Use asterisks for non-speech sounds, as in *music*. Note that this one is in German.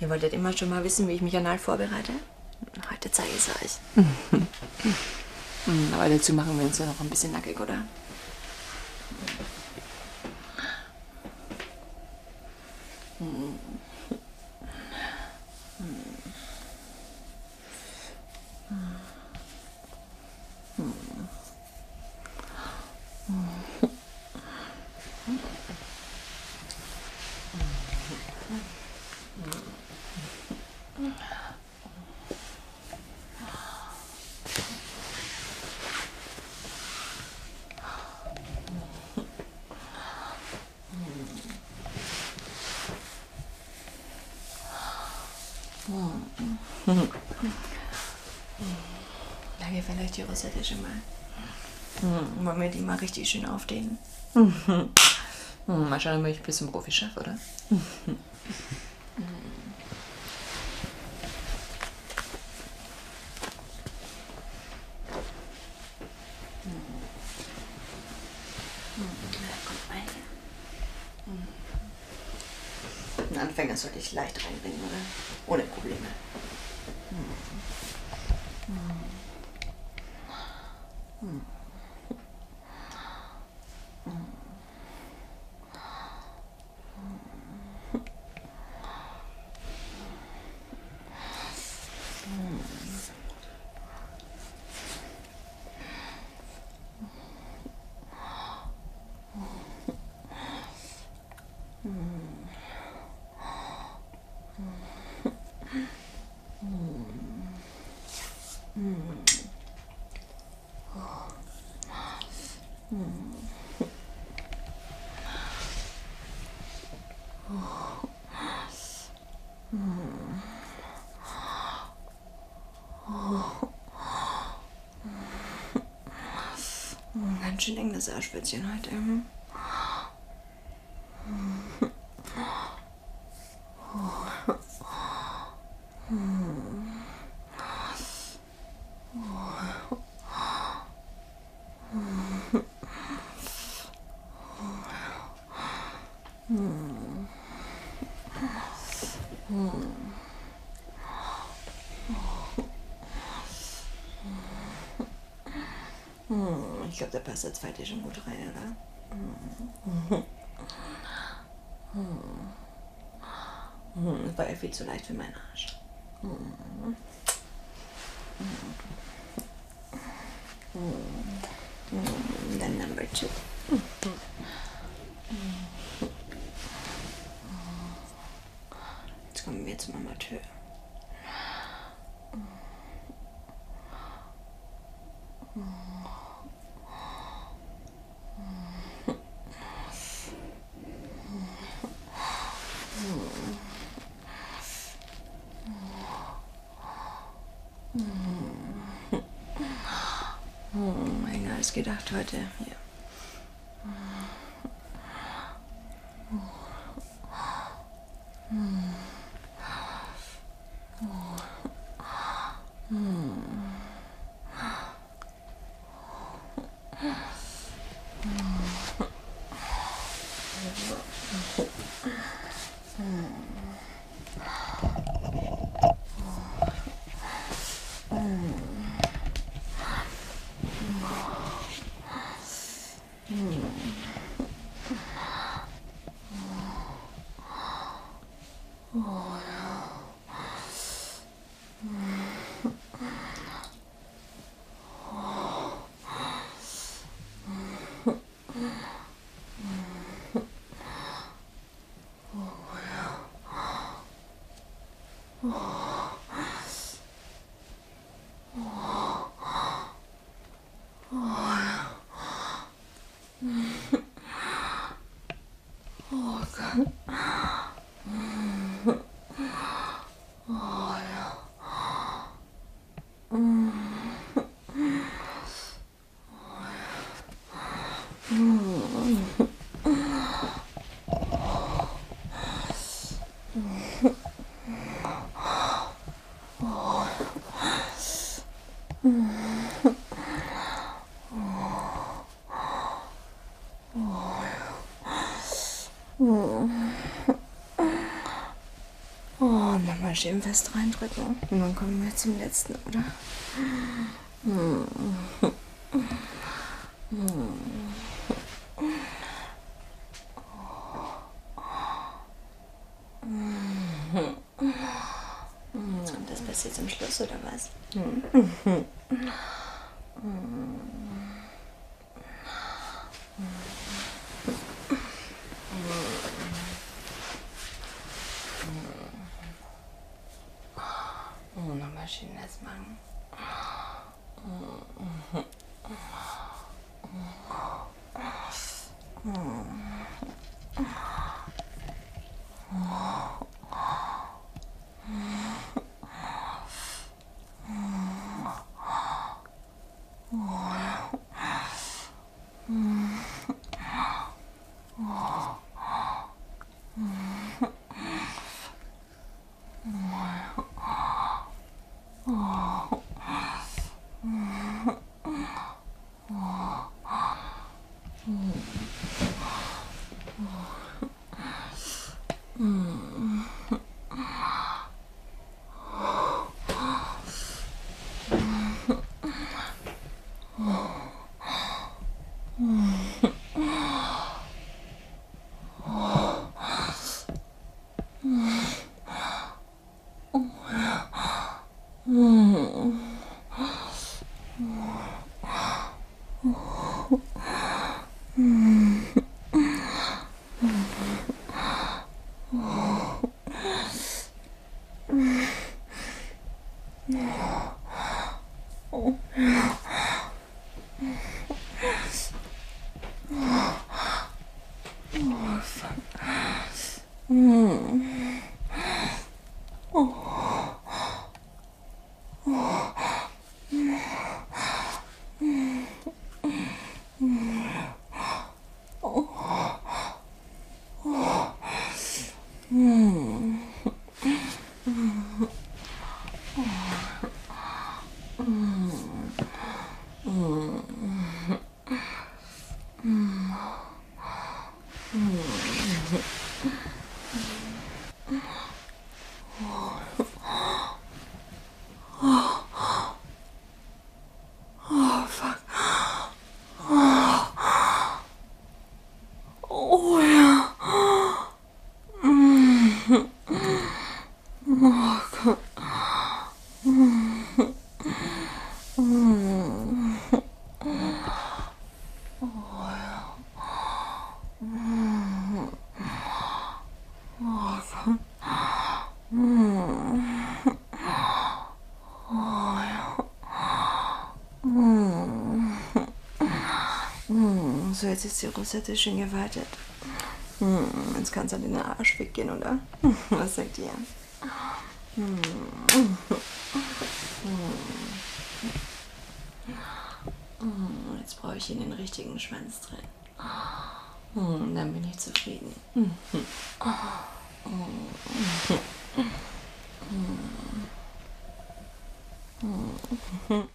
Ihr wolltet immer schon mal wissen, wie ich mich anal vorbereite? Heute zeige ich es euch. *laughs* Hm, Aber dazu machen wir uns ja noch ein bisschen nackig, oder? Da gefällt euch die Rosette schon mal. Hm, wollen wir die mal richtig schön aufdehnen? Hm, mal schauen, ob ich bis zum Profi schaffe, oder? Kommt mal her. Einen Anfänger sollte ich leicht reinbringen, oder? Ohne Probleme. Ganz schön eng das Arschbätzchen heute. Ich glaube, da passt der zweite schon gut rein, oder? Hm, Das war ja viel zu leicht für meinen Arsch. Hm, Dann number two. Jetzt kommen Amateur. Hm, Enger als gedacht heute. Ja. Mm. 我靠，嗯，*sighs* 哎呀，嗯。Und nochmal schön fest reindrücken. Und dann kommen wir zum letzten, oder? Hm. Und das passiert zum Schluss, oder was? washing this man. Oh, nochmal schön das machen. Oh ja. Oh Gott. So, jetzt ist die Rosette schön gewartet. Hm, jetzt kann es an den Arsch weggehen, oder? Was sagt ihr? Hm. Hm, jetzt brauche ich hier den richtigen Schwanz drin. Hm, dann bin ich zufrieden. Hm. Hm.